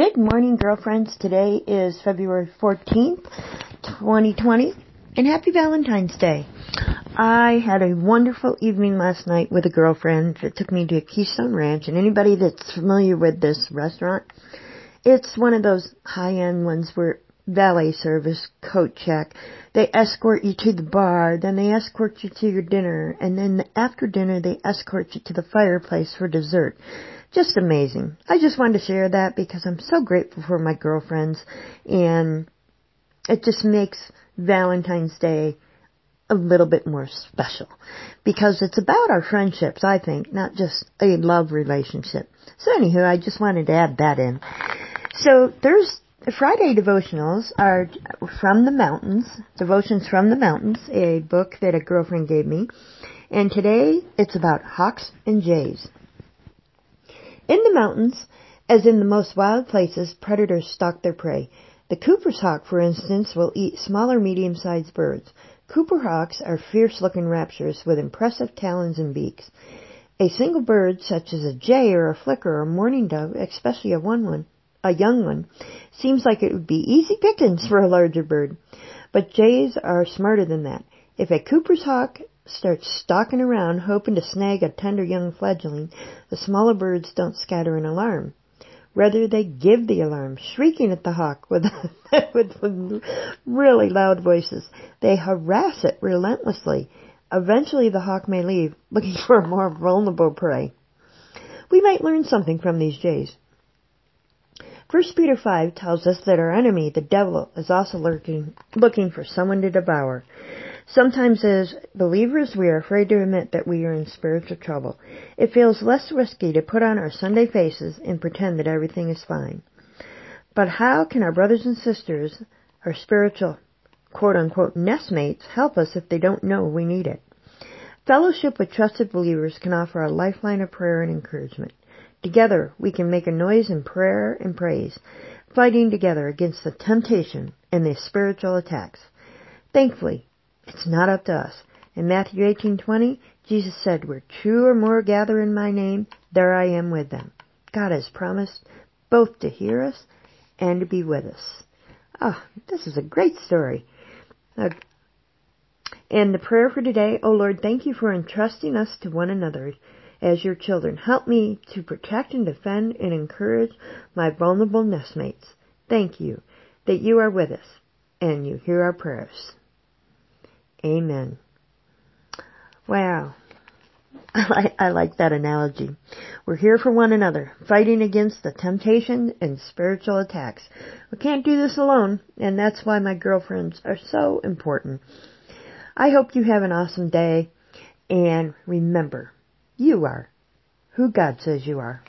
Good morning, girlfriends. Today is February 14th, 2020, and happy Valentine's Day. I had a wonderful evening last night with a girlfriend that took me to Keystone Ranch, and anybody that's familiar with this restaurant, it's one of those high-end ones where valet service, coat check, they escort you to the bar, then they escort you to your dinner, and then after dinner they escort you to the fireplace for dessert just amazing. I just wanted to share that because I'm so grateful for my girlfriends and it just makes Valentine's Day a little bit more special because it's about our friendships, I think, not just a love relationship. So anywho, I just wanted to add that in. So there's Friday devotionals are from the mountains, devotions from the mountains, a book that a girlfriend gave me. And today it's about hawks and jays. In the mountains, as in the most wild places, predators stalk their prey. The Cooper's hawk, for instance, will eat smaller medium-sized birds. Cooper hawks are fierce-looking raptors with impressive talons and beaks. A single bird, such as a jay or a flicker or a mourning dove, especially a one one, a young one, seems like it would be easy pickings for a larger bird. But jays are smarter than that. If a Cooper's hawk starts stalking around hoping to snag a tender young fledgling, the smaller birds don't scatter in alarm. Rather, they give the alarm, shrieking at the hawk with, with really loud voices. They harass it relentlessly. Eventually, the hawk may leave, looking for a more vulnerable prey. We might learn something from these jays. 1 Peter 5 tells us that our enemy, the devil, is also lurking, looking for someone to devour. Sometimes as believers we are afraid to admit that we are in spiritual trouble. It feels less risky to put on our Sunday faces and pretend that everything is fine. But how can our brothers and sisters, our spiritual quote unquote nestmates, help us if they don't know we need it? Fellowship with trusted believers can offer a lifeline of prayer and encouragement. Together we can make a noise in prayer and praise, fighting together against the temptation and the spiritual attacks. Thankfully, it's not up to us. In Matthew 18:20, Jesus said, "Where two or more gather in my name, there I am with them." God has promised both to hear us and to be with us. Ah, oh, this is a great story. Uh, and the prayer for today, oh Lord, thank you for entrusting us to one another as your children. Help me to protect and defend and encourage my vulnerable nestmates. Thank you that you are with us and you hear our prayers. Amen. Wow. I like, I like that analogy. We're here for one another, fighting against the temptation and spiritual attacks. We can't do this alone, and that's why my girlfriends are so important. I hope you have an awesome day, and remember, you are who God says you are.